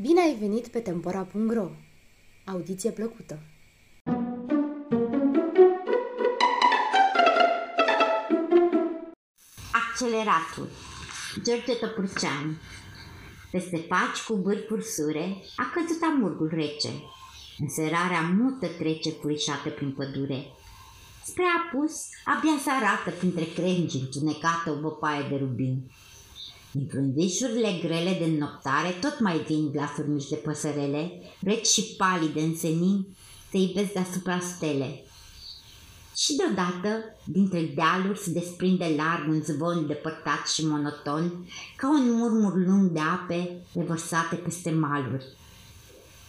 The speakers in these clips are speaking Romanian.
Bine ai venit pe Tempora.ro! Audiție plăcută! Acceleratul George Tăpurceanu Peste faci cu bârfuri sure a căzut amurgul rece. Înserarea mută trece furișată prin pădure. Spre apus, abia se arată printre crengi întunecată o băpaie de rubin. Din frunzișurile grele de noptare tot mai vin glasuri mici de păsărele, reci și palide în senin, se ivesc deasupra stele. Și deodată, dintre dealuri se desprinde larg un zvon depărtat și monoton, ca un murmur lung de ape revărsate peste maluri.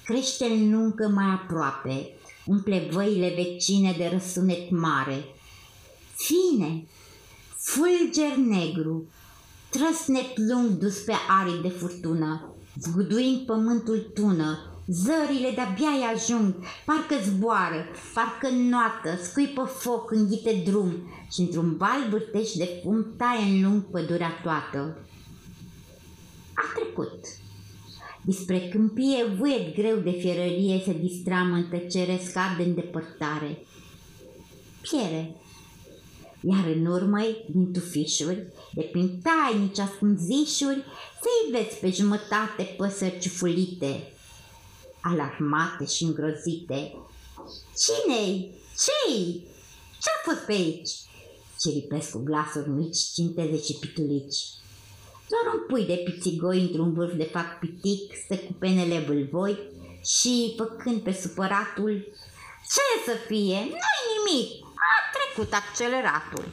Crește în lungă mai aproape, umple văile vecine de răsunet mare. Fine, fulger negru, trăsnet lung dus pe arii de furtună, zguduind pământul tună, Zările de-abia ajung, parcă zboară, parcă noată, scuipă foc, înghite drum și într-un bal vârteș de fum taie în lung pădurea toată. A trecut. Despre câmpie vuiet greu de fierărie se distramă în tăcere scade în depărtare. Piere, iar în urmă, din tufișuri, de prin tainici ascunzișuri, să-i vezi pe jumătate păsări ciufulite, alarmate și îngrozite. Cine-i? Ce-i? Ce-a fost pe aici? Ciripesc cu glasuri mici, cinteze și pitulici. Doar un pui de pițigoi într-un vârf de fac pitic, stă cu penele vâlvoi și, făcând pe supăratul, ce să fie? Nu-i nimic, a trecut acceleratul.